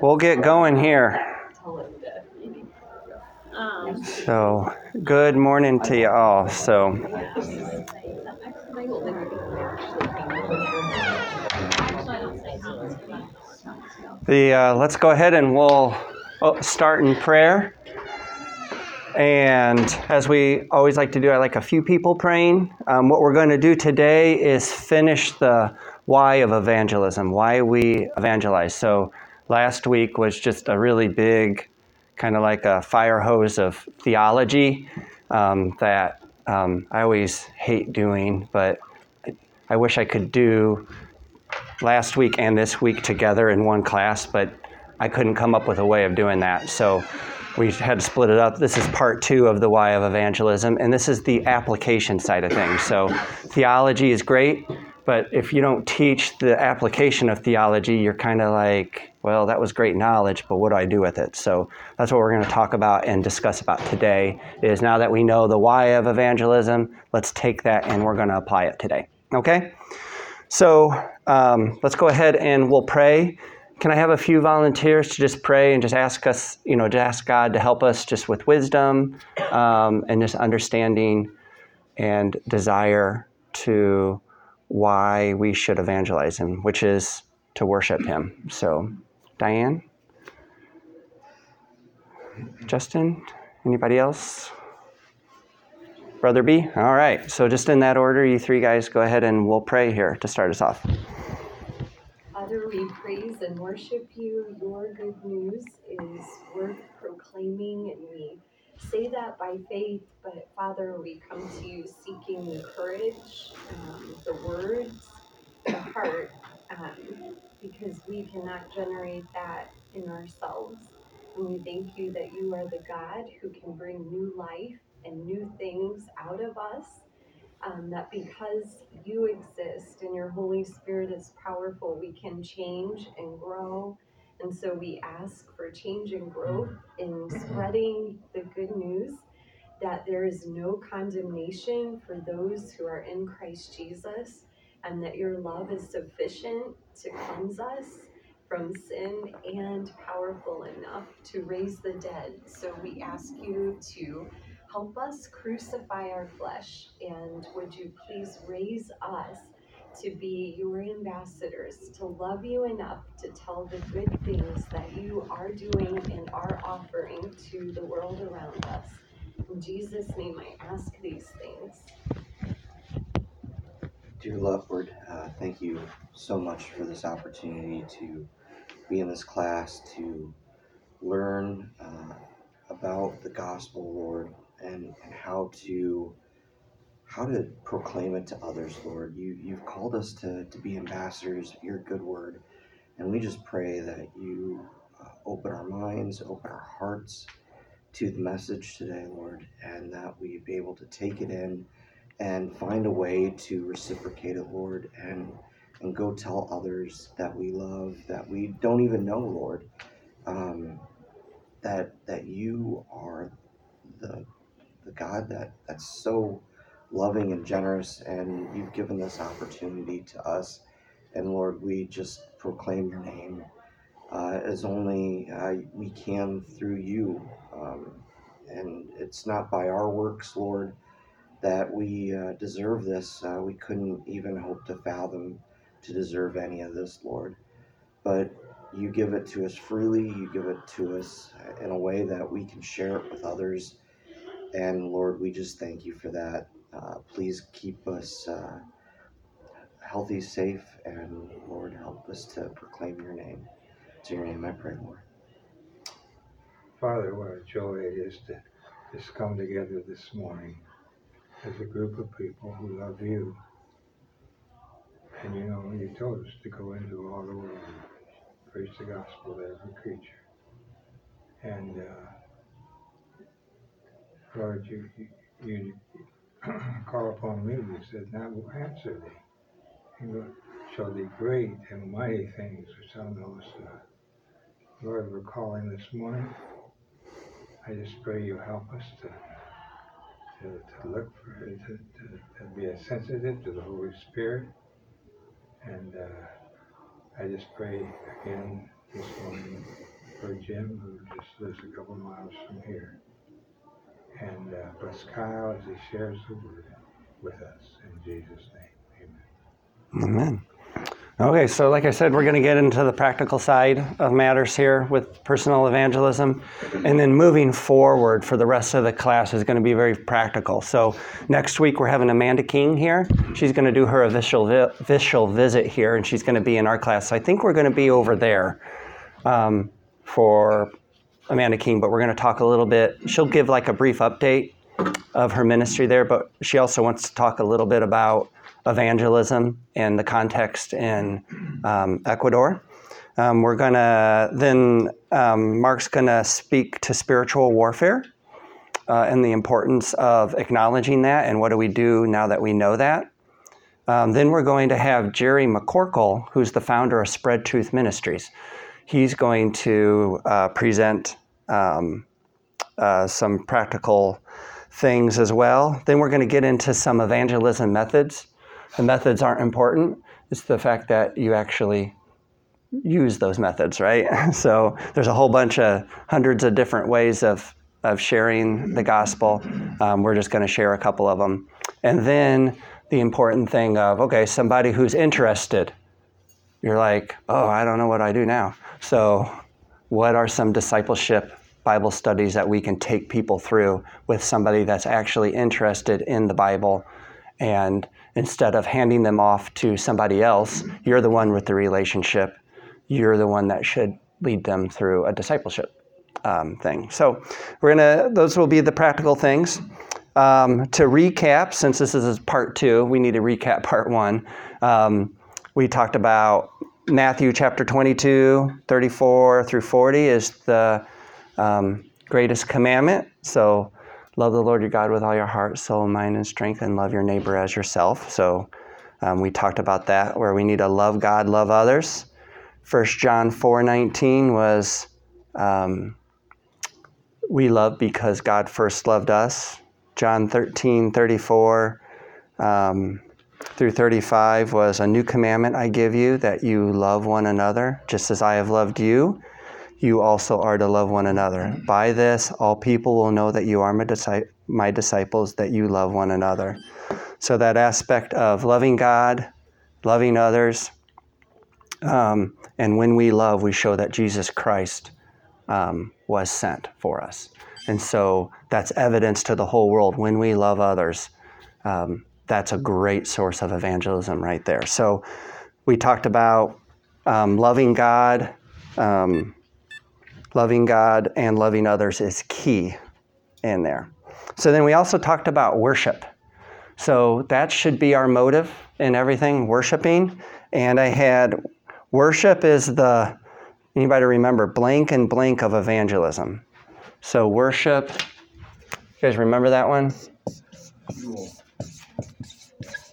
We'll get going here. So, good morning to you all. So, the uh, let's go ahead and we'll oh, start in prayer. And as we always like to do, I like a few people praying. Um, what we're going to do today is finish the why of evangelism, why we evangelize. So, last week was just a really big, kind of like a fire hose of theology um, that um, I always hate doing, but I, wish I could do last week and this week together in one class, but I couldn't come up with a way of doing that. So we had to split it up. This is part two of the why of evangelism, and this is the application side of things. So theology is great, but if you don't teach the application of theology, you're kind of like, well, that was great knowledge, but what do I do with it? So that's what we're going to talk about and discuss about today. Is now that we know the why of evangelism, let's take that and we're going to apply it today. Okay? So um, let's go ahead and we'll pray. Can I have a few volunteers to just pray and just ask us, you know, to ask God to help us just with wisdom um, and just understanding and desire to why we should evangelize Him, which is to worship Him. So, Diane, Justin, anybody else? Brother B? All right. So, just in that order, you three guys go ahead and we'll pray here to start us off. Father, we praise and worship you. Your good news is worth proclaiming, and we say that by faith. But Father, we come to you seeking the courage, um, the words, the heart, um, because we cannot generate that in ourselves. And we thank you that you are the God who can bring new life and new things out of us um, that because you exist and your Holy Spirit is powerful, we can change and grow. And so we ask for change and growth mm-hmm. in mm-hmm. spreading the good news that there is no condemnation for those who are in Christ Jesus, and that your love is sufficient to cleanse us from sin and powerful enough to raise the dead. So we ask you to help us crucify our flesh, and would you please raise us to be your ambassadors, to love you enough to tell the good things that you are doing and are offering to the world around us. In Jesus' name, I ask these things. Dear Lord, uh, thank you so much for this opportunity to be in this class, to learn uh, about the gospel, Lord, and, and how to how to proclaim it to others, Lord. You you've called us to, to be ambassadors of your good word, and we just pray that you uh, open our minds, open our hearts to the message today, Lord, and that we be able to take it in and find a way to reciprocate it, Lord, and and go tell others that we love, that we don't even know, Lord, um, that that you are the the God that that's so loving and generous, and you've given this opportunity to us, and Lord, we just proclaim your name uh, as only uh, we can through you, um, and it's not by our works, Lord that we uh, deserve this. Uh, we couldn't even hope to fathom to deserve any of this, Lord. But you give it to us freely, you give it to us in a way that we can share it with others. And Lord, we just thank you for that. Uh, please keep us uh, healthy, safe, and Lord, help us to proclaim your name. To your name I pray, Lord. Father, what a joy it is to just come together this morning as a group of people who love you. And you know, you told us to go into all the world and preach the gospel to every creature. And uh, Lord, you, you, you call upon me, you said, now will answer thee. And will show thee great and mighty things which thou knowest not. Lord, we're calling this morning. I just pray you help us to to, to look for to, to, to be sensitive to the Holy Spirit. And uh, I just pray again this morning for Jim, who just lives a couple miles from here. And uh, bless Kyle as he shares the word with us. In Jesus' name, amen. Amen. Okay, so like I said, we're going to get into the practical side of matters here with personal evangelism. And then moving forward for the rest of the class is going to be very practical. So next week, we're having Amanda King here. She's going to do her official, vi- official visit here, and she's going to be in our class. So I think we're going to be over there um, for Amanda King, but we're going to talk a little bit. She'll give like a brief update of her ministry there, but she also wants to talk a little bit about evangelism and the context in um, Ecuador. Um, we're going to then, um, Mark's going to speak to spiritual warfare uh, and the importance of acknowledging that and what do we do now that we know that. Um, then we're going to have Jerry McCorkle, who's the founder of Spread Truth Ministries. He's going to uh, present um, uh, some practical things as well. Then we're going to get into some evangelism methods. The methods aren't important, it's the fact that you actually use those methods, right? So there's a whole bunch of hundreds of different ways of, of sharing the gospel. Um, we're just going to share a couple of them. And then the important thing of, okay, somebody who's interested, you're like, oh, I don't know what I do now. So, what are some discipleship Bible studies that we can take people through with somebody that's actually interested in the Bible? And instead of handing them off to somebody else, you're the one with the relationship. You're the one that should lead them through a discipleship um, thing. So, we're gonna; those will be the practical things. Um, to recap, since this is part two, we need to recap part one. Um, we talked about Matthew chapter 22, 34 through 40 is the um, greatest commandment. So, love the Lord your God with all your heart, soul, mind, and strength, and love your neighbor as yourself. So, um, we talked about that, where we need to love God, love others. 1 John 4 19 was um, we love because God first loved us. John 13 34 um, through 35 was a new commandment I give you that you love one another, just as I have loved you. You also are to love one another. By this, all people will know that you are my, disci- my disciples, that you love one another. So, that aspect of loving God, loving others, um, and when we love, we show that Jesus Christ um, was sent for us. And so that's evidence to the whole world. When we love others, um, that's a great source of evangelism right there. So we talked about um, loving God, um, loving God, and loving others is key in there. So then we also talked about worship. So that should be our motive in everything, worshiping. And I had worship is the anybody remember blank and blank of evangelism. So worship, you guys remember that one?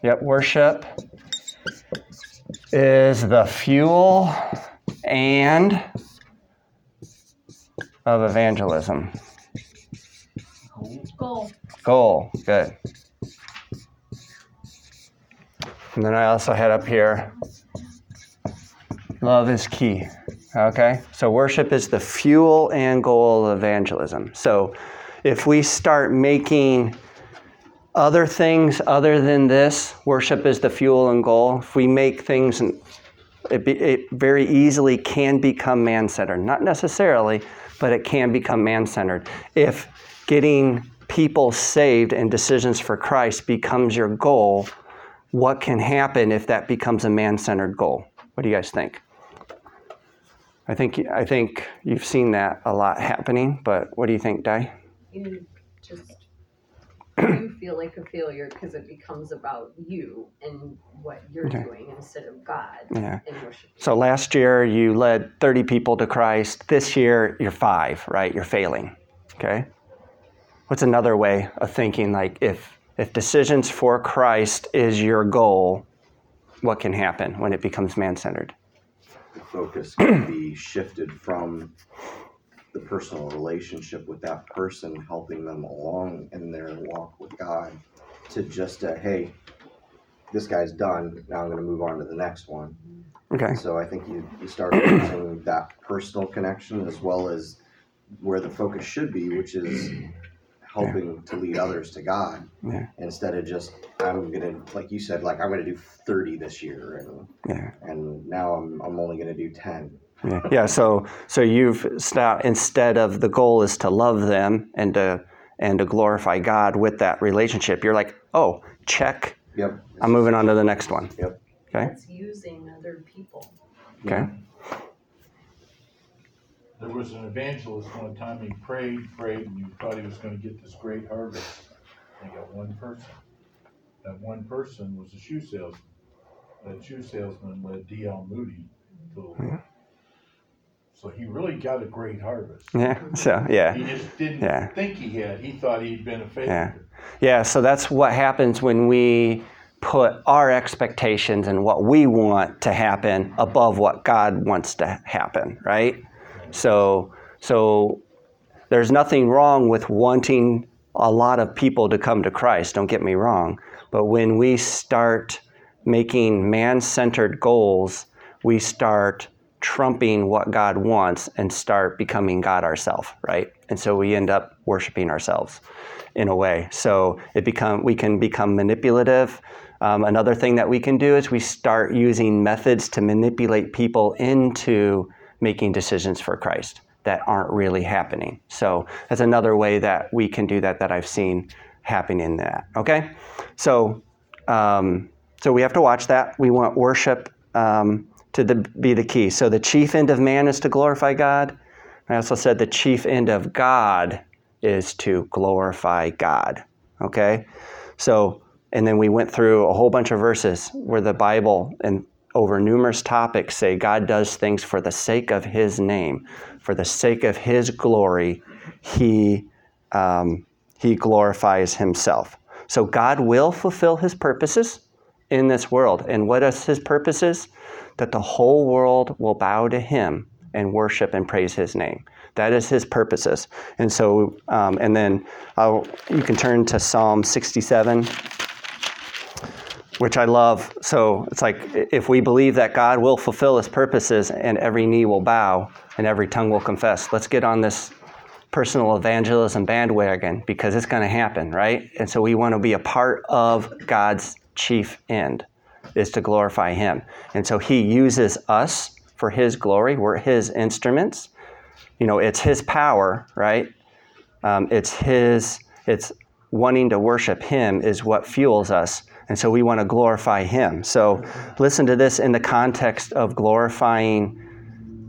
Yep, worship is the fuel and of evangelism. Goal. Goal, good. And then I also had up here love is key. Okay? So worship is the fuel and goal of evangelism. So if we start making other things other than this, worship is the fuel and goal. If we make things, it, be, it very easily can become man centered. Not necessarily, but it can become man centered. If getting people saved and decisions for Christ becomes your goal, what can happen if that becomes a man centered goal? What do you guys think? I think I think you've seen that a lot happening, but what do you think, Di? Just you feel like a failure because it becomes about you and what you're Okay. doing instead of God Yeah. So last year you led 30 people to Christ. This year you're five, right? You're failing. Okay? What's another way of thinking like if if decisions for Christ is your goal, what can happen when it becomes man-centered? The focus can be shifted from the personal relationship with that person, helping them along in their walk with God, to just a hey, this guy's done. Now I'm going to move on to the next one. Okay. So I think you, you start using that personal connection as well as where the focus should be, which is helping to lead others to God Yeah. instead of just I'm gonna like you said like I'm gonna do 30 this year and Yeah. and now I'm I'm only gonna do 10. Yeah. yeah. So so you've stopped instead of the goal is to love them and to and to glorify God with that relationship. You're like, oh, check. Yep. I'm moving on to the next one. Yep. Okay. That's using other people. Okay. There was an evangelist one time, he prayed, prayed, and he thought he was gonna get this great harvest. And he got one person. That one person was a shoe salesman. That shoe salesman led D.L. Moody to the Lord. So he really got a great harvest. Yeah. So yeah. He just didn't Yeah. think he had. He thought he'd been a failure. Yeah. Yeah, so that's what happens when we put our expectations and what we want to happen above what God wants to happen, right? So so there's nothing wrong with wanting a lot of people to come to Christ, don't get me wrong, but when we start making man-centered goals, we start trumping what God wants and start becoming God ourselves, right? And so we end up worshiping ourselves in a way. So it become we can become manipulative. Um, another thing that we can do is we start using methods to manipulate people into making decisions for Christ that aren't really happening. So that's another way that we can do that that I've seen happen in that. Okay, so um, so we have to watch that. We want worship um, to the, be the key. So the chief end of man is to glorify God. I also said the chief end of God is to glorify God. Okay? So, and then we went through a whole bunch of verses where the Bible and over numerous topics say God does things for the sake of His name, for the sake of His glory. He um, He glorifies Himself. So God will fulfill His purposes in this world. And what is His purposes? That the whole world will bow to Him and worship and praise His name. That is His purposes. And so, um, and then I'll, you can turn to Psalm 67 which I love. So it's like if we believe that God will fulfill his purposes and every knee will bow and every tongue will confess, let's get on this personal evangelism bandwagon because it's going to happen, right? And so we want to be a part of God's chief end is to glorify him. And so he uses us for his glory. We're his instruments. You know, it's his power, right? Um, it's his, it's wanting to worship him is what fuels us. And so we want to glorify him. So listen to this in the context of glorifying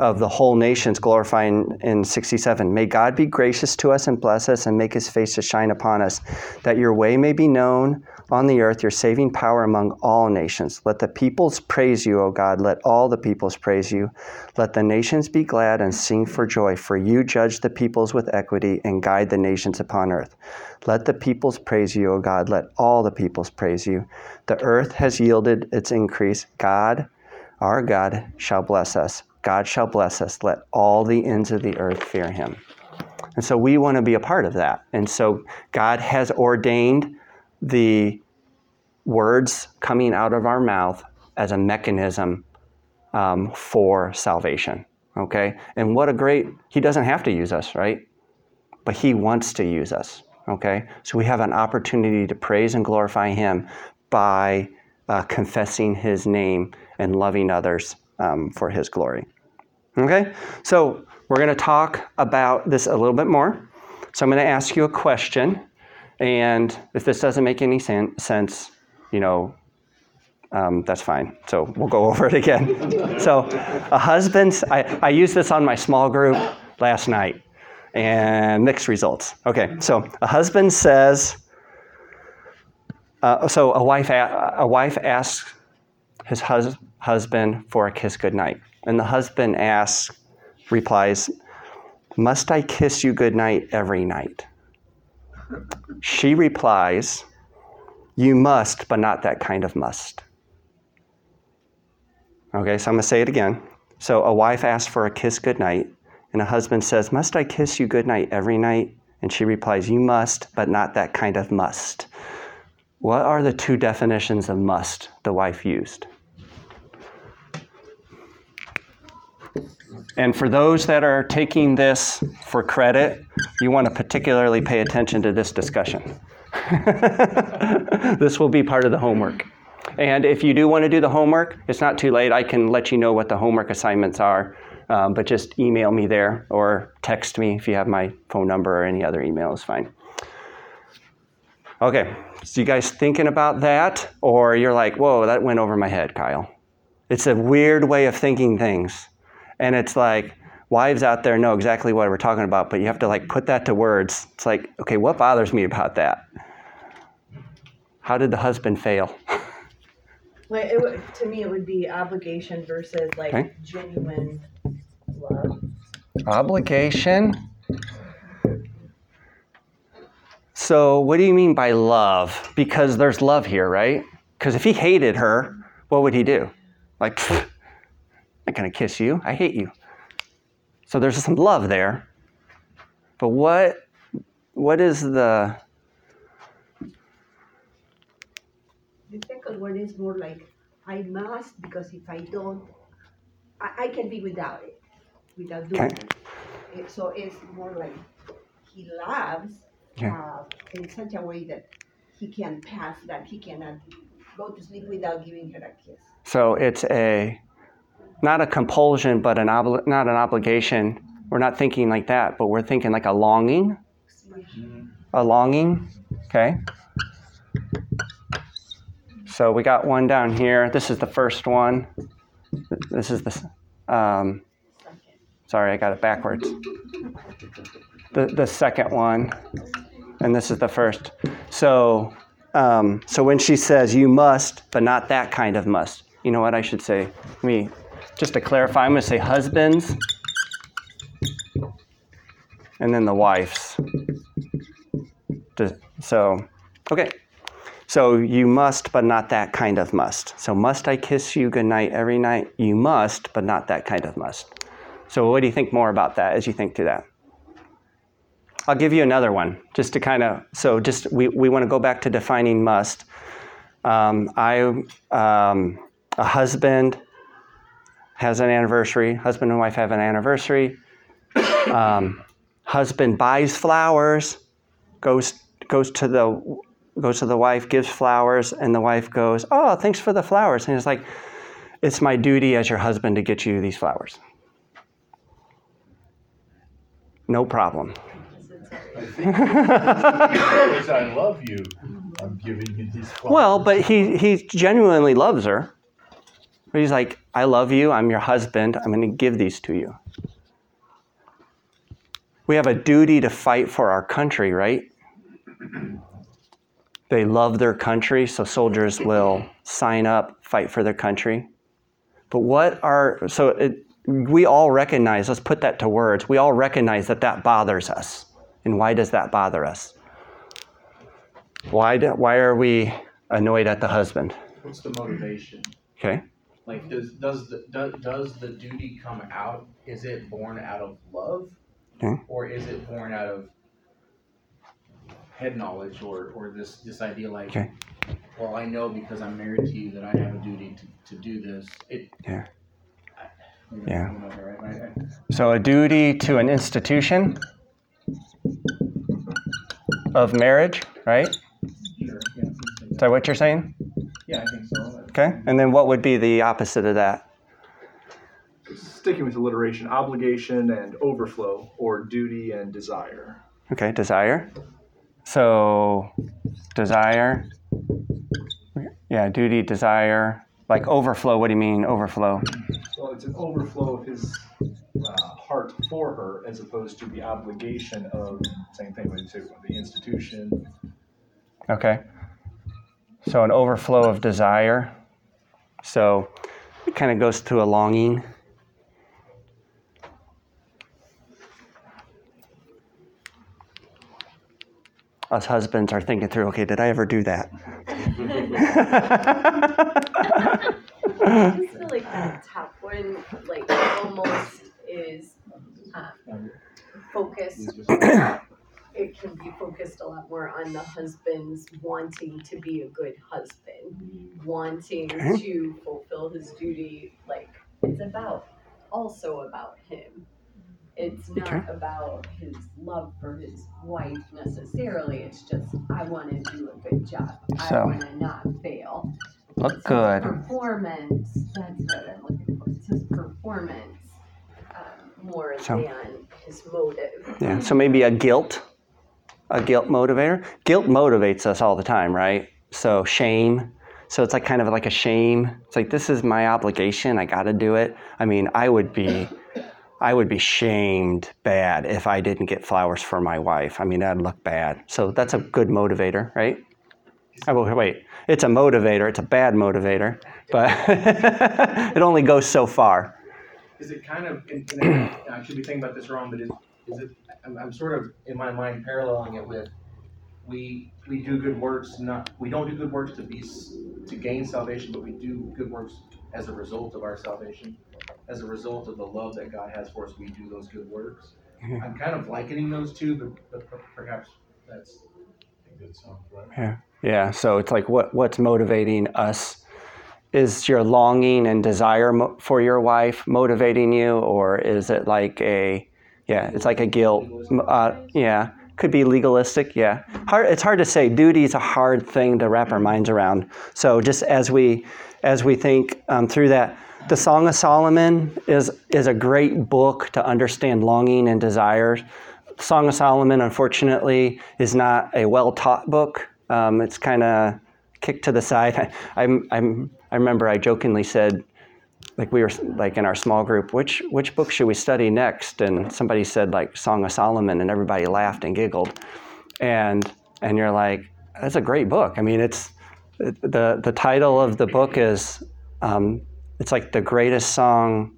of the whole nations glorifying in 67 may god be gracious to us and bless us and make his face to shine upon us that your way may be known on the earth your saving power among all nations. Let the peoples praise you o god. Let all the peoples praise you. Let the nations be glad and sing for joy for you judge the peoples with equity and guide the nations upon earth. Let the peoples praise you o god. Let all the peoples praise you. The earth has yielded its increase. God our god shall bless us God shall bless us. Let all the ends of the earth fear him. And so we want to be a part of that. And so God has ordained the words coming out of our mouth as a mechanism um, for salvation. Okay? And what a great, He doesn't have to use us, right? But He wants to use us. Okay? So we have an opportunity to praise and glorify Him by uh, confessing His name and loving others um, for His glory. Okay? So we're going to talk about this a little bit more. So I'm going to ask you a question. And if this doesn't make any sen- sense, you know, um, that's fine. So we'll go over it again. so, a husband, I, I used this on my small group last night and mixed results. Okay, so a husband says, uh, so a wife, a, a wife asks his hus- husband for a kiss goodnight. And the husband asks, replies, Must I kiss you goodnight every night? She replies, You must, but not that kind of must. Okay, so I'm going to say it again. So a wife asks for a kiss goodnight, and a husband says, Must I kiss you goodnight every night? And she replies, You must, but not that kind of must. What are the two definitions of must the wife used? And for those that are taking this for credit, you want to particularly pay attention to this discussion. this will be part of the homework. And if you do want to do the homework, it's not too late. I can let you know what the homework assignments are, um, but just email me there or text me if you have my phone number or any other email is fine. Okay, so you guys thinking about that? Or you're like, whoa, that went over my head, Kyle. It's a weird way of thinking things. And it's like, wives out there know exactly what we're talking about, but you have to like put that to words. It's like, okay, what bothers me about that? How did the husband fail? Like it would, to me, it would be obligation versus like Okay. genuine love. Obligation. So, what do you mean by love? Because there's love here, right? Because if he hated her, what would he do? Like, "Pfft, I'm not going to kiss you. I hate you. So, there's some love there. But what, what is the, The second one is more like I must because if I don't, I, I can be without it, without doing Okay. it. So it's more like he loves Yeah. uh, in such a way that he can pass that he cannot go to sleep without giving her a kiss. so it's a, not a compulsion, but an obli- not an obligation. We're not thinking like that, but we're thinking like a longing. a longing. Okay. So we got one down here. This is the first one. This is the. Um, sorry, I got it backwards. The the second one, and this is the first. So. Um, so when she says you must, but not that kind of must, you know what I should say? Let me just to clarify. I'm going to say husbands, and then the wives. So, okay. So you must, but not that kind of must. So must I kiss you goodnight every night? You must, but not that kind of must. So what do you think more about that as you think through that? I'll give you another one, just to kind of. So just we, we want to go back to defining must. Um, I um, a husband has an anniversary. Husband and wife have an anniversary. Um, husband buys flowers goes goes to the goes to the wife, gives flowers, and the wife goes, "Oh, thanks for the flowers." And it's like, "It's my duty as your husband to get you these flowers." No problem. I think because I love you, I'm giving you these flowers. Well, but he he genuinely loves her. But he's like, "I love you. I'm your husband. I'm going to give these to you." We have a duty to fight for our country, right? They love their country, so soldiers will sign up, fight for their country. But what are so it, we all recognize, let's put that to words. We all recognize that that bothers us. And why does that bother us? Why, do, why are we annoyed at the husband? What's the motivation? Okay. Like, mm-hmm. does does the does, does the duty come out? Is it born out of love, Okay. or is it born out of head knowledge, or or this this idea like, Okay. well, I know because I'm married to you that I have a duty to, to do this. It. Yeah. I, Yeah. I'm not right, right? I- So a duty to an institution of marriage, right? Is Sure. Yeah. I think so. that what you're saying? Yeah, I think so. Okay. And then what would be the opposite of that? sticking with alliteration, obligation and overflow, or duty and desire. Okay, desire. So desire. Yeah, duty, desire. Like overflow, what do you mean overflow? Well, it's an overflow of his uh, heart for her, as opposed to the obligation of same thing with the the institution. Okay. So an overflow of desire. So it kind of goes to a longing. Us husbands are thinking through, okay, did I ever do that? I just feel like the top one, like almost is um, focused. it can be focused a lot more on the husband's wanting to be a good husband, wanting Okay. to fulfill his duty. Like it's about also about him. It's not Okay. about his love for his wife necessarily. It's just I want to do a good job. I want to not fail. Look It's good. Performance. That's what I'm looking for. It's his performance um, more So- than his motive. Yeah. So maybe a guilt, a guilt motivator. Guilt motivates us all the time, right? So shame. So it's like kind of like a shame. It's like this is my obligation. I got to do it. I mean, I would be, I would be shamed bad if I didn't get flowers for my wife. I mean, that'd look bad. So that's a good motivator, right? Oh, well, wait. It's a motivator. It's a bad motivator, but it only goes so far. Is it kind of, and I should be thinking about this wrong, but is, is it, I'm, I'm sort of in my mind paralleling it with, we, we do good works, not, we don't do good works to be, to gain salvation, but we do good works as a result of our salvation. As a result of the love that God has for us, we do those good works. Mhm. I'm kind of likening those two, but, but perhaps that's, that sounds right. Yeah, so it's like what what's motivating us is your longing and desire mo- for your wife motivating you, or is it like a yeah, it's like a guilt. Uh, yeah, could be legalistic. Yeah, hard. It's hard to say. Duty is a hard thing to wrap our minds around. So just as we as we think um, through that, the Song of Solomon is is a great book to understand longing and desires. Song of Solomon, unfortunately, is not a well taught book. Um, it's kind of kicked to the side. I, I'm, I'm, I remember I jokingly said, like we were like in our small group, which which book should we study next? And somebody said like Song of Solomon, and everybody laughed and giggled. And and you're like, that's a great book. I mean, it's the the title of the book is um, it's like the greatest song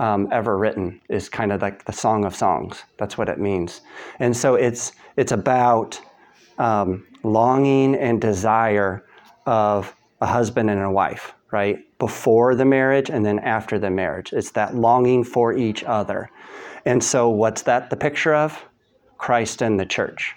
um, ever written is kind of like the Song of Songs. That's what it means. And so it's it's about um, longing and desire of a husband and a wife, right? Before the marriage and then after the marriage. It's that longing for each other. And so what's that the picture of? Christ and the church.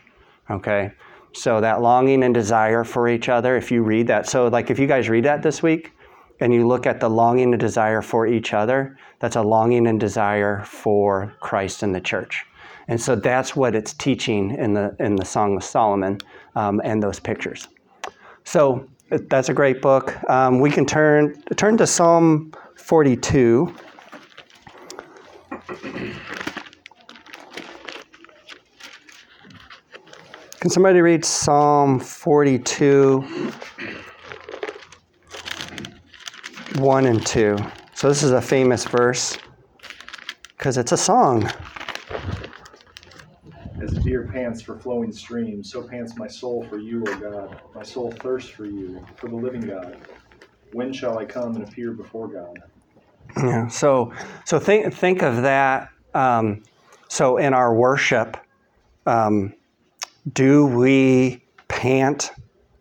Okay? So that longing and desire for each other, if you read that, so like if you guys read that this week and you look at the longing and desire for each other, that's a longing and desire for Christ and the church. And so that's what it's teaching in the in the Song of Solomon um, and those pictures. So that's a great book. Um, we can turn turn to Psalm 42. Can somebody read Psalm 42, 1 and 2? So this is a famous verse because it's a song. Deer pants for flowing streams, so pants my soul for you, O God. My soul thirsts for you, for the living God. When shall I come and appear before God? Yeah. So, so think think of that. Um, so in our worship, um, do we pant?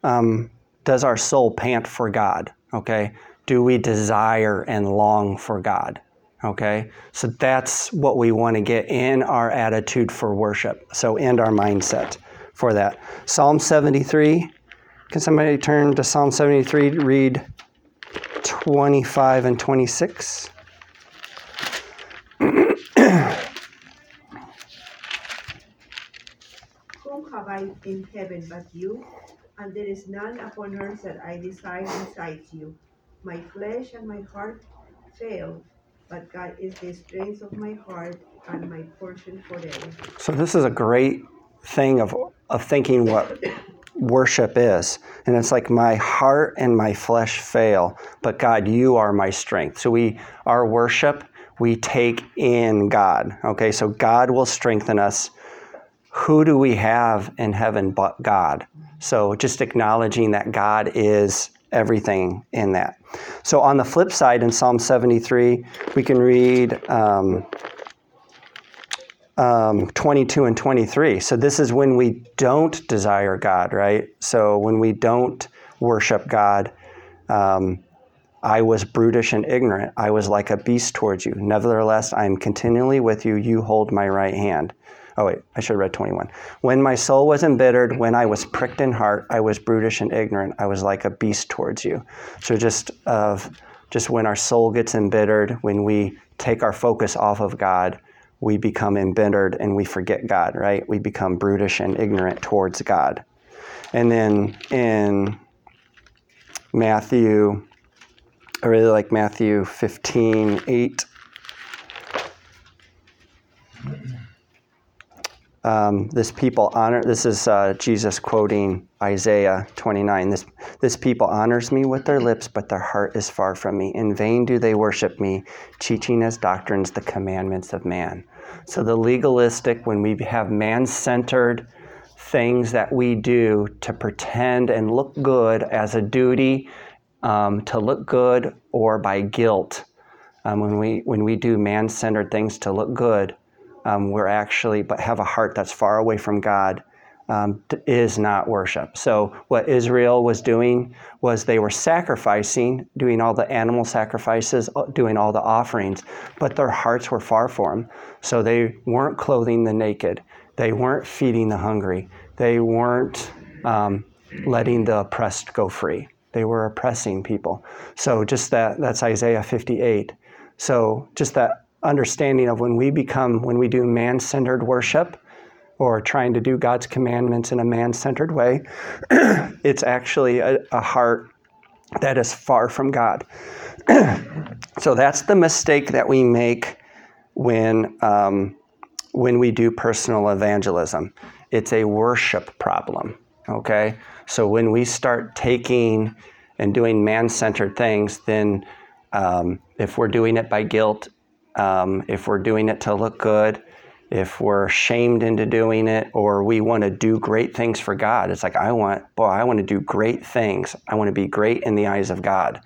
Um, does our soul pant for God? Okay. Do we desire and long for God? Okay. So that's what we want to get in our attitude for worship. So and our mindset for that. Psalm seventy three. Can somebody turn to Psalm seventy three? Read 25 and 26. Whom have I in heaven but you? And there is none upon earth that I desire besides you. My flesh and my heart fail, but God is the strength of my heart and my portion forever. So this is a great thing of, of thinking what worship is. And it's like my heart and my flesh fail, but God, you are my strength. So we our worship, we take in God. Okay, so God will strengthen us. Who do we have in heaven but God? So just acknowledging that God is everything in that. So on the flip side, in Psalm 73, we can read um, um, 22 and 23. So this is when we don't desire God, right? So when we don't worship God, um, I was brutish and ignorant. I was like a beast towards you. Nevertheless, I am continually with you. You hold my right hand. Oh, wait, I should have read 21. When my soul was embittered, when I was pricked in heart, I was brutish and ignorant. I was like a beast towards you. So just of just when our soul gets embittered, when we take our focus off of God, we become embittered and we forget God, right? We become brutish and ignorant towards God. And then in Matthew, I really like Matthew 15, 8. Um, this people honor, this is uh, Jesus quoting Isaiah 29. This, this people honors me with their lips, but their heart is far from me. In vain do they worship me, teaching as doctrines the commandments of man. So the legalistic, when we have man centered things that we do to pretend and look good as a duty, um, to look good or by guilt, um, when, we, when we do man centered things to look good, um, we're actually, but have a heart that's far away from God, um, is not worship. So, what Israel was doing was they were sacrificing, doing all the animal sacrifices, uh, doing all the offerings, but their hearts were far from Him. So, they weren't clothing the naked, they weren't feeding the hungry, they weren't um, letting the oppressed go free. They were oppressing people. So, just that, that's Isaiah 58. So, just that understanding of when we become, when we do man centered worship or trying to do God's commandments in a man centered way, it's actually a, a, heart that is far from God. so that's the mistake that we make when, um, when we do personal evangelism. It's a worship problem, okay? So when we start taking and doing man centered things, then um, if we're doing it by guilt, um, if we're doing it to look good, if we're shamed into doing it, or we want to do great things for God. It's like, I want, boy, I want to do great things. I want to be great in the eyes of God,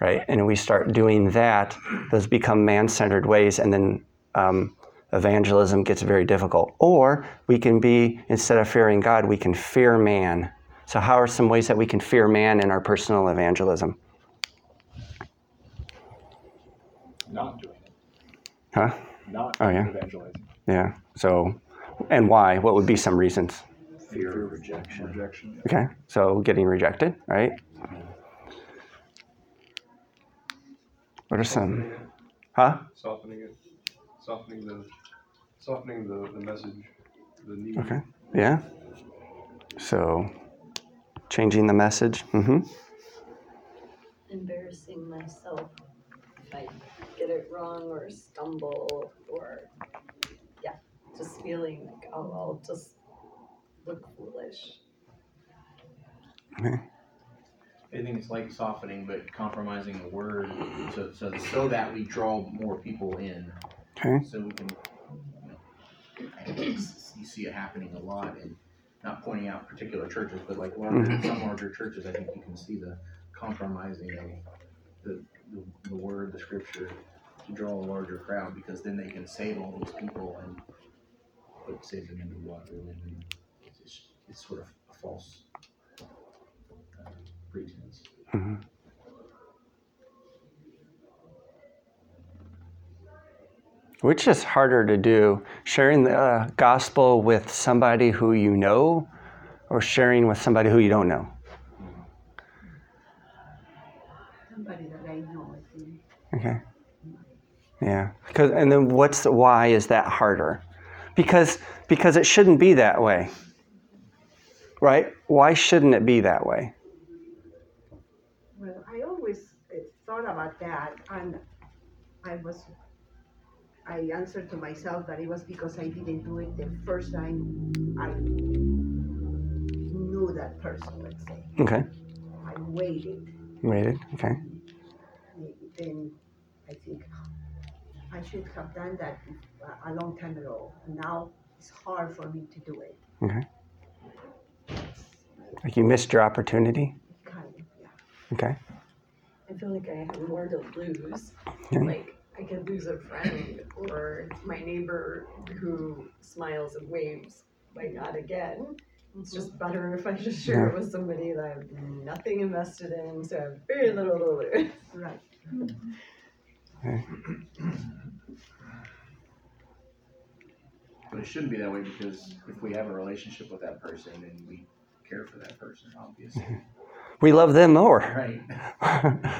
right? And we start doing that, those become man centered ways, and then um, evangelism gets very difficult. Or we can be, instead of fearing God, we can fear man. So, how are some ways that we can fear man in our personal evangelism? Not. Huh? Not Oh, yeah. evangelizing. Yeah. So, and why? What would be some reasons? Fear of rejection. Rejection. Okay. So, getting rejected, right? What are some? Huh? Softening it, softening the, softening the, the message, the need. Okay. Yeah. So, changing the message. Mm-hmm. Embarrassing myself if I get it wrong or stumble or, yeah, just feeling like, oh, I'll just look foolish. Okay. I think it's like softening, but compromising the word so, so, so that we draw more people in. Okay. So we can, you know, I think it's- you see it happening a lot and not pointing out particular churches, but like larger, mm-hmm. some larger churches, I think you can see the compromising of the, the, the word, the scripture to draw a larger crowd because then they can save all those people and put save them into what really and it's, it's, it's sort of a false uh, pretense. hmm Which is harder to do, sharing the uh, gospel with somebody who you know, or sharing with somebody who you don't know? Somebody that I know, I think. Okay. Yeah. Because and then what's why is that harder? Because because it shouldn't be that way. Right? Why shouldn't it be that way? Well, I always uh, thought about that, and I was, I answered to myself that it was because I didn't do it the first time I knew that person, let's say. Okay. I waited, Waited. Okay. then I think I should have done that a- a long time ago. Now it's hard for me to do it. Okay. Like you missed your opportunity. Kind of, yeah. Okay. I feel like I have more to lose. Yeah. Like I could lose a friend or my neighbor who smiles and waves might not again. It's just mm-hmm. better if I just share it with somebody that I have nothing invested in, so I have very little to lose. Right. but it shouldn't be that way because if we have a relationship with that person and we care for that person, obviously, mm-hmm. We love them more. right?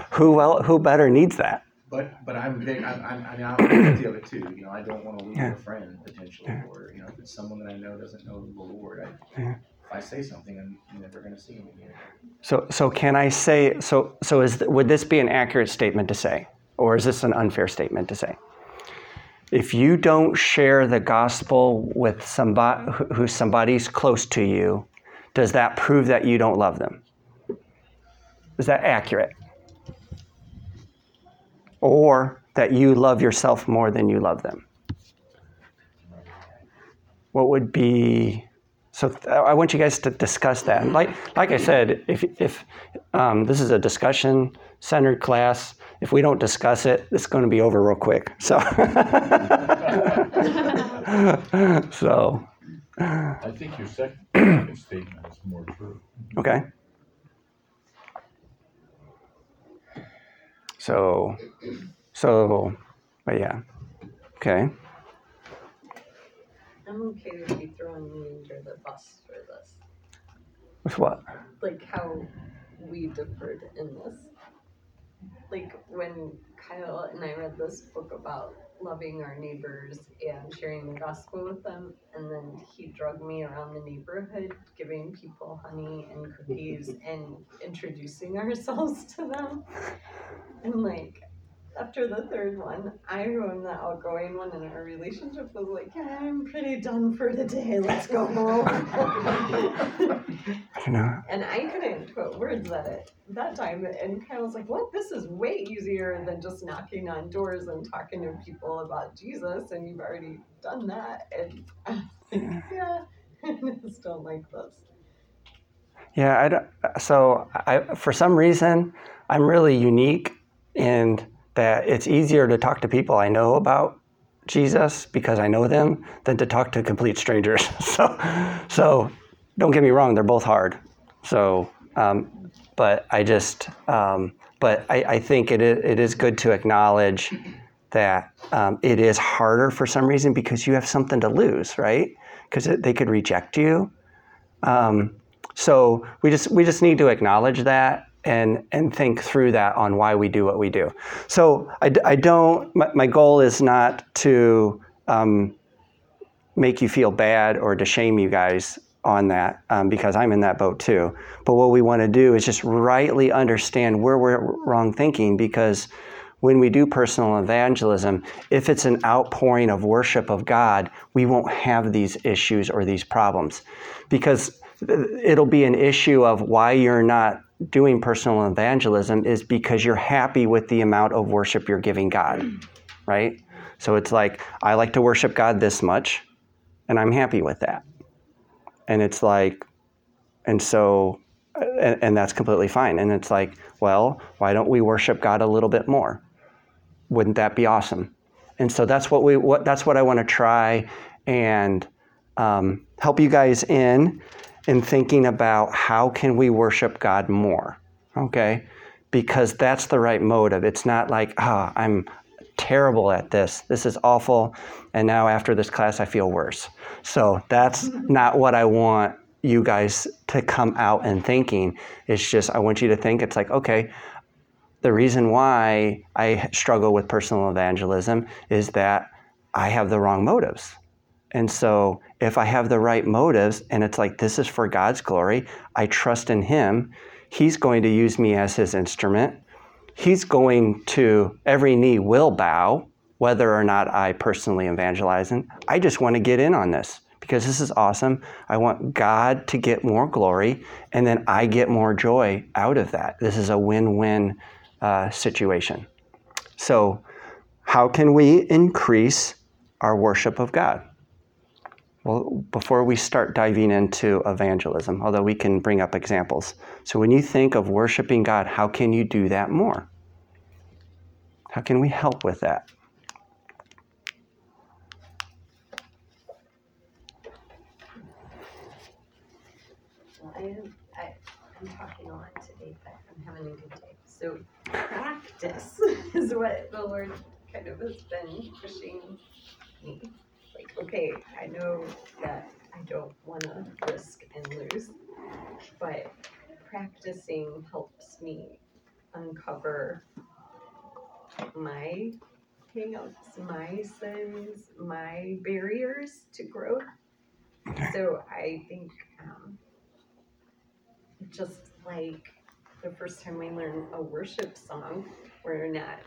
who well, who better needs that? But but I'm big. I'm I'm, I mean, I'm guilty of it too. You know, I don't want to lose Yeah. a friend potentially, or you know, if it's someone that I know doesn't know the Lord, I, Yeah. if I say something, I'm never going to see him again. So, so can I say so? So, is would this be an accurate statement to say, or is this an unfair statement to say? If you don't share the gospel with somebody who somebody's close to you, does that prove that you don't love them? Is that accurate? Or that you love yourself more than you love them? What would be so I want you guys to discuss that. Like, like I said, if, if um, this is a discussion centered class, if we don't discuss it, it's going to be over real quick. So, so I think your second second statement is more true. okay. So, so, but yeah, okay. I'm okay with you throwing me under the bus for this, With what? like how we differed in this. Like when Kyle and I read this book about loving our neighbors and sharing the gospel with them, and then he drugged me around the neighborhood, giving people honey and cookies and introducing ourselves to them. And like after the third one, I ruined the outgoing one and our relationship was like, yeah, I'm pretty done for the day. Let's go home. You know, and I couldn't put words at it that time. And Kyle was like, what? This is way easier than just knocking on doors and talking to people about Jesus. And you've already done that. And I was like, yeah, I just don't like this. Yeah, I don't, so I, for some reason, I'm really unique in that it's easier to talk to people I know about Jesus because I know them than to talk to complete strangers. So, so don't get me wrong, they're both hard. So, um, but I just, um, but I, I think it is, it is good to acknowledge that um, it is harder for some reason because you have something to lose, right? Because they could reject you. Um, so we just we just need to acknowledge that and and think through that on why we do what we do. So I, I don't. My, my goal is not to um, make you feel bad or to shame you guys on that um, because I'm in that boat too. But what we want to do is just rightly understand where we're wrong thinking because when we do personal evangelism, if it's an outpouring of worship of God, we won't have these issues or these problems because it'll be an issue of why you're not doing personal evangelism is because you're happy with the amount of worship you're giving God, right? So it's like, I like to worship God this much, and I'm happy with that. And it's like, and so, and, and that's completely fine. And it's like, well, why don't we worship God a little bit more? Wouldn't that be awesome? And so that's what we, what, that's what I want to try and um, help you guys in in thinking about how can we worship God more, okay? Because that's the right motive. It's not like, ah, oh, I'm terrible at this. This is awful, and now after this class I feel worse. So that's not what I want you guys to come out and thinking. It's just I want you to think it's like, okay, the reason why I struggle with personal evangelism is that I have the wrong motives. And so, if I have the right motives and it's like, this is for God's glory, I trust in Him, He's going to use me as His instrument. He's going to, every knee will bow, whether or not I personally evangelize. And I just want to get in on this because this is awesome. I want God to get more glory, and then I get more joy out of that. This is a win win uh, situation. So, how can we increase our worship of God? Well, before we start diving into evangelism, although we can bring up examples. So, when you think of worshiping God, how can you do that more? How can we help with that? I'm talking a lot today, but I'm having a good day. So practice is what the Lord kind of has been pushing me. Okay, I know that I don't wanna risk and lose, but practicing helps me uncover my hangups, my sins, my barriers to growth. So I think, um, just like the first time we learn a worship song, we're not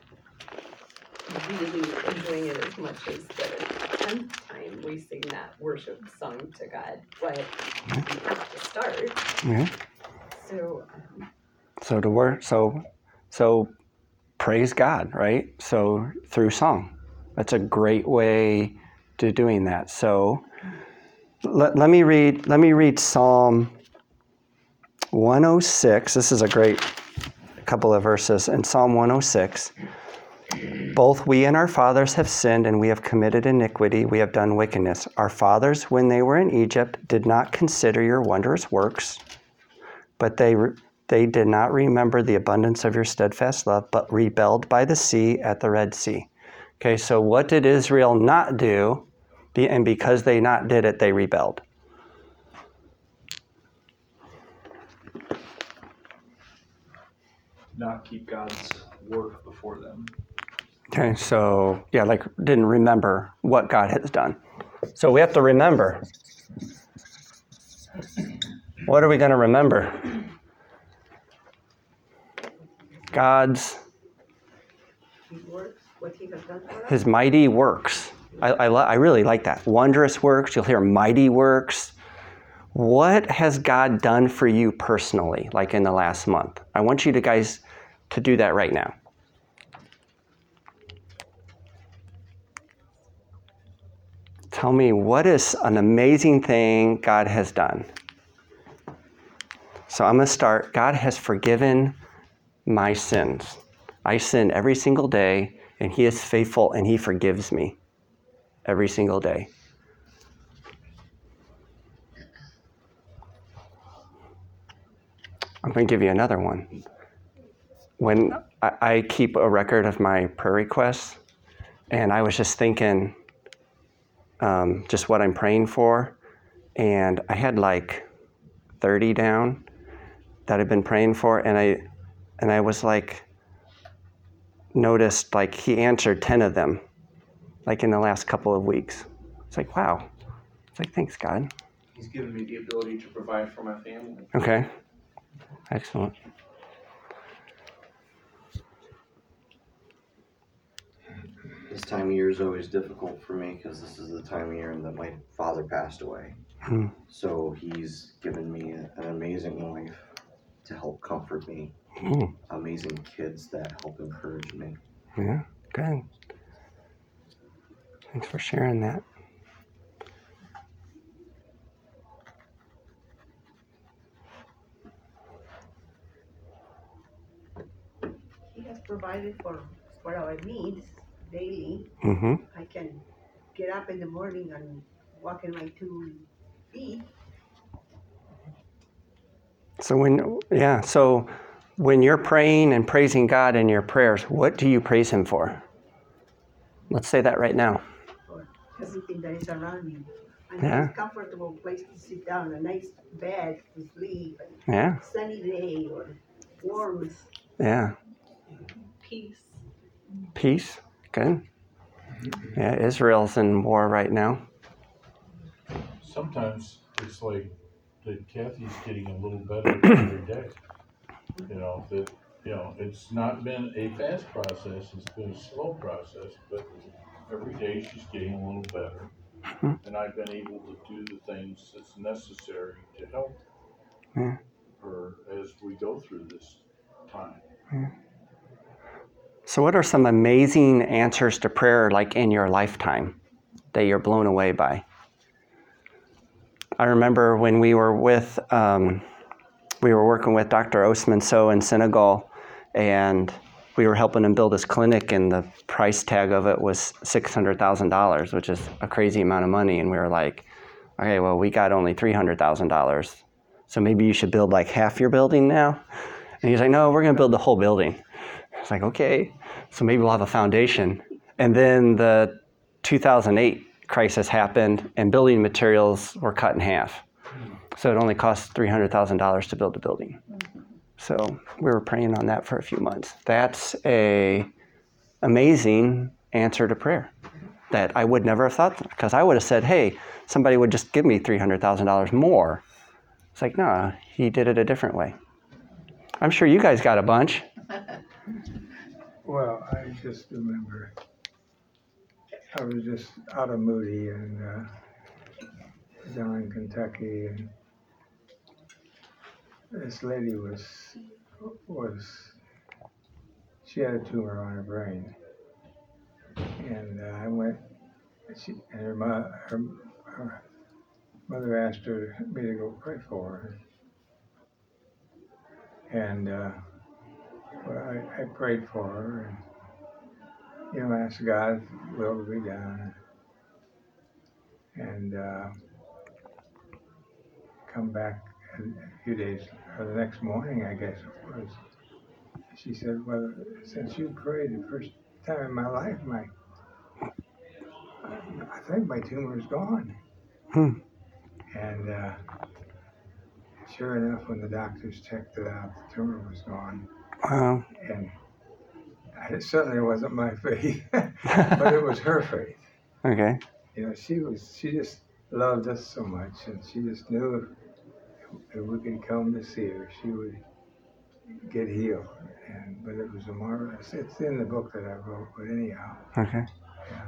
really enjoying it as much as the tenth time we sing that worship song to God, but we have to start. Yeah. So, um, So to work, so so praise God, right? So through song, that's a great way to doing that. So let, let me read. Let me read Psalm 106. This is a great couple of verses in Psalm 106. Both we and our fathers have sinned, and we have committed iniquity. We have done wickedness. Our fathers, when they were in Egypt, did not consider your wondrous works, but they they did not remember the abundance of your steadfast love, but rebelled by the sea at the Red Sea. Okay, so what did Israel not do? And because they not did it, they rebelled. Not keep God's work before them. Okay, so yeah, like didn't remember what God has done. So we have to remember. What are we going to remember? God's his mighty works. I, I, li- I really like that. Wondrous works. You'll hear mighty works. What has God done for you personally, like in the last month? I want you to guys to do that right now. Tell me what is an amazing thing God has done. So I'm going to start. God has forgiven my sins. I sin every single day, and He is faithful and He forgives me every single day. I'm going to give you another one. When I, I keep a record of my prayer requests, and I was just thinking um, just what I'm praying for, and I had like 30 down that I've been praying for, and I and I was like noticed like he answered 10 of them like in the last couple of weeks. It's like, wow. It's like, thanks, God. He's given me the ability to provide for my family. Okay. Excellent. This time of year is always difficult for me because this is the time of year that my father passed away. Hmm. So he's given me a- an amazing wife to help comfort me, Hmm. amazing kids that help encourage me. Yeah, good. Thanks for sharing that. He has provided for, for our needs daily. Mm-hmm. I can get up in the morning and walk in my two feet. So when yeah, so when you're praying and praising God in your prayers, what do you praise him for? Let's say that right now. for everything that is around me. A Yeah. nice comfortable place to sit down, a nice bed to sleep, Yeah. a sunny day or warmth. Yeah. peace. Peace. Good. Yeah, Israel's in war right now. Sometimes it's like that Kathy's getting a little better every day. You know, that, you know, it's not been a fast process, it's been a slow process, but every day she's getting a little better. Mm-hmm. And I've been able to do the things that's necessary to help Yeah. her as we go through this time. So, what are some amazing answers to prayer like in your lifetime that you're blown away by? I remember when we were with, um, we were working with Dr. Osman So in Senegal, and we were helping him build his clinic, and the price tag of it was $600,000, which is a crazy amount of money. And we were like, okay, well, we got only $300,000. So maybe you should build like half your building now? And he's like, no, we're going to build the whole building. It's like, okay, so maybe we'll have a foundation. And then the 2008 crisis happened, and building materials were cut in half. So it only cost three hundred thousand dollars to build a building. So we were praying on that for a few months. That's a amazing answer to prayer that I would never have thought because I would have said, "Hey, somebody would just give me three hundred thousand dollars more." It's like, no, he did it a different way. I'm sure you guys got a bunch. Well, I just remember I was just out of Moody and uh, down in Kentucky, and this lady was was she had a tumor on her brain, and uh, I went. She and her, her her mother asked her me to go pray for her, and. Uh, I, I prayed for her and, you know, asked God's will to be done. And uh, come back a few days, or the next morning, I guess it was. She said, Well, since you prayed the first time in my life, my I think my tumor is gone. Hmm. And uh, sure enough, when the doctors checked it out, the tumor was gone Wow. and it certainly wasn't my faith, but it was her faith. Okay. You know, she was she just loved us so much, and she just knew if, if we could come to see her, she would get healed. And but it was a marvelous. It's in the book that I wrote, but anyhow, Okay. yeah.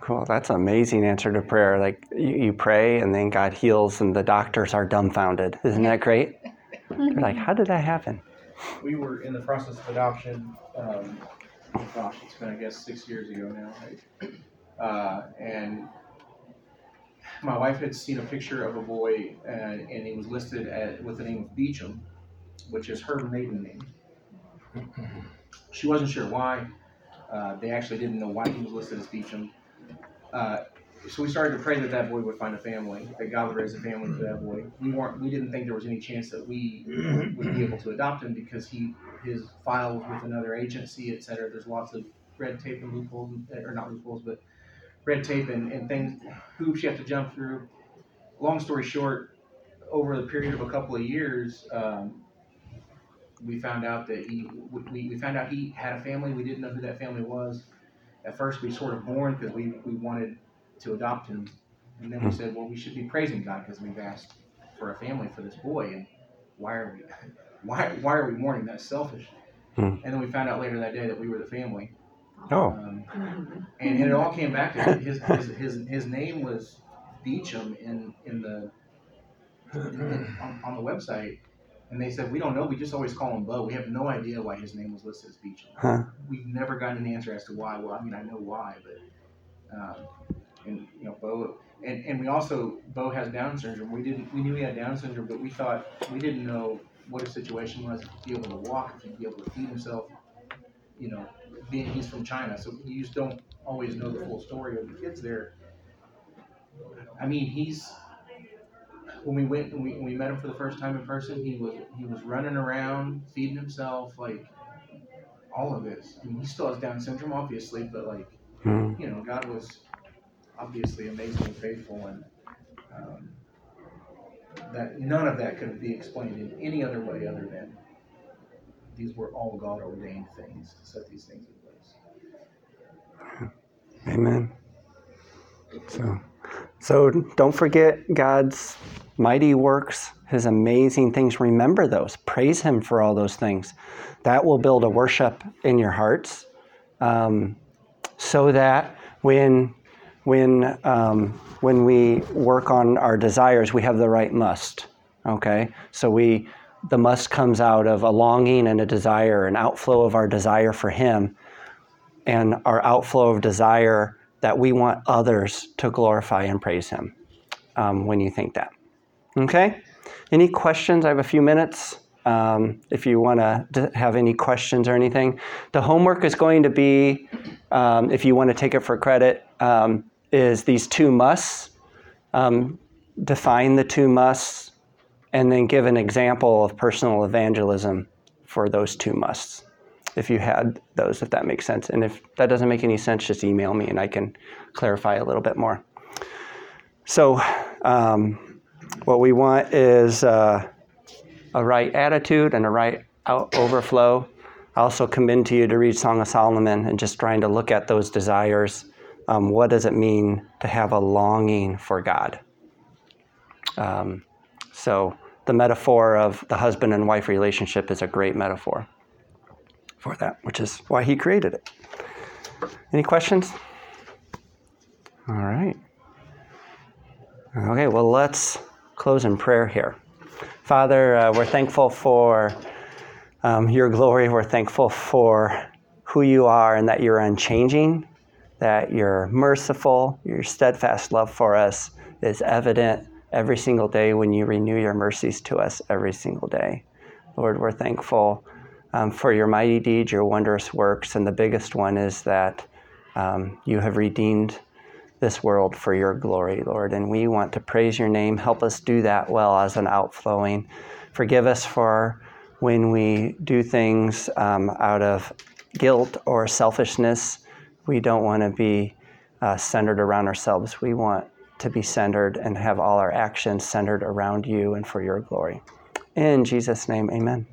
Cool. That's an amazing answer to prayer. Like you, you pray and then God heals and the doctors are dumbfounded. Isn't that great? They're like, how did that happen? We were in the process of adoption. Um, gosh, it's been I guess six years ago now, right? Uh, and my wife had seen a picture of a boy, and, and he was listed at, with the name of Beecham, which is her maiden name. She wasn't sure why. Uh, they actually didn't know why he was listed as Beecham. Uh, so we started to pray that that boy would find a family, that God would raise a family for that boy. We weren't, we didn't think there was any chance that we would be able to adopt him because he, his file was with another agency, et cetera. There's lots of red tape and loopholes, or not loopholes, but red tape and, and things, hoops you have to jump through. Long story short, over the period of a couple of years, um, we found out that he, we, we found out he had a family. We didn't know who that family was. At first, we sort of mourned because we, we wanted to adopt him. And then we said, well, we should be praising God because we've asked for a family for this boy. And why are we, why, why are we mourning? That's selfish. Hmm. And then we found out later that day that we were the family. Oh. Um, and, and it all came back to his, his, his, his name was Beecham in, in the, in, in, on, on the website. And they said, we don't know. We just always call him Bo. We have no idea why his name was listed as Beecham. Huh. We've never gotten an answer as to why. Well, I mean, I know why, but, um, and, you know, Bo, and, and we also, Bo has Down syndrome. We didn't, we knew he had Down syndrome, but we thought, we didn't know what his situation was, be able to walk, if he'd be able to feed himself. You know, being he's from China, so you just don't always know the full story of the kids there. I mean, he's when we went and we, we met him for the first time in person, he was he was running around, feeding himself, like all of this. I mean, he still has Down syndrome, obviously, but like Hmm. you know, God was obviously amazingly faithful, and um, that none of that could be explained in any other way other than these were all God ordained things to set these things in place. Amen. So, so don't forget God's mighty works, His amazing things. Remember those. Praise Him for all those things. That will build a worship in your hearts, um, so that when when um, when we work on our desires, we have the right must. Okay, so we the must comes out of a longing and a desire, an outflow of our desire for Him, and our outflow of desire that we want others to glorify and praise Him. Um, when you think that, okay. Any questions? I have a few minutes. Um, if you want to have any questions or anything, the homework is going to be, um, if you want to take it for credit, um, is these two musts. Um, define the two musts, and then give an example of personal evangelism for those two musts. if you had those, if that makes sense. And if that doesn't make any sense, just email me and I can clarify a little bit more. So, um, what we want is uh, a right attitude and a right out- overflow. I also commend to you to read Song of Solomon and just trying to look at those desires. Um, what does it mean to have a longing for God? Um, so, the metaphor of the husband and wife relationship is a great metaphor for that, which is why he created it. Any questions? All right. Okay, well, let's close in prayer here. Father, uh, we're thankful for um, your glory. We're thankful for who you are and that you're unchanging, that you're merciful. Your steadfast love for us is evident every single day when you renew your mercies to us every single day. Lord, we're thankful um, for your mighty deeds, your wondrous works, and the biggest one is that um, you have redeemed this world for your glory, Lord. And we want to praise your name. Help us do that well as an outflowing. Forgive us for when we do things um, out of guilt or selfishness. We don't want to be uh, centered around ourselves. We want to be centered and have all our actions centered around you and for your glory. In Jesus' name, amen.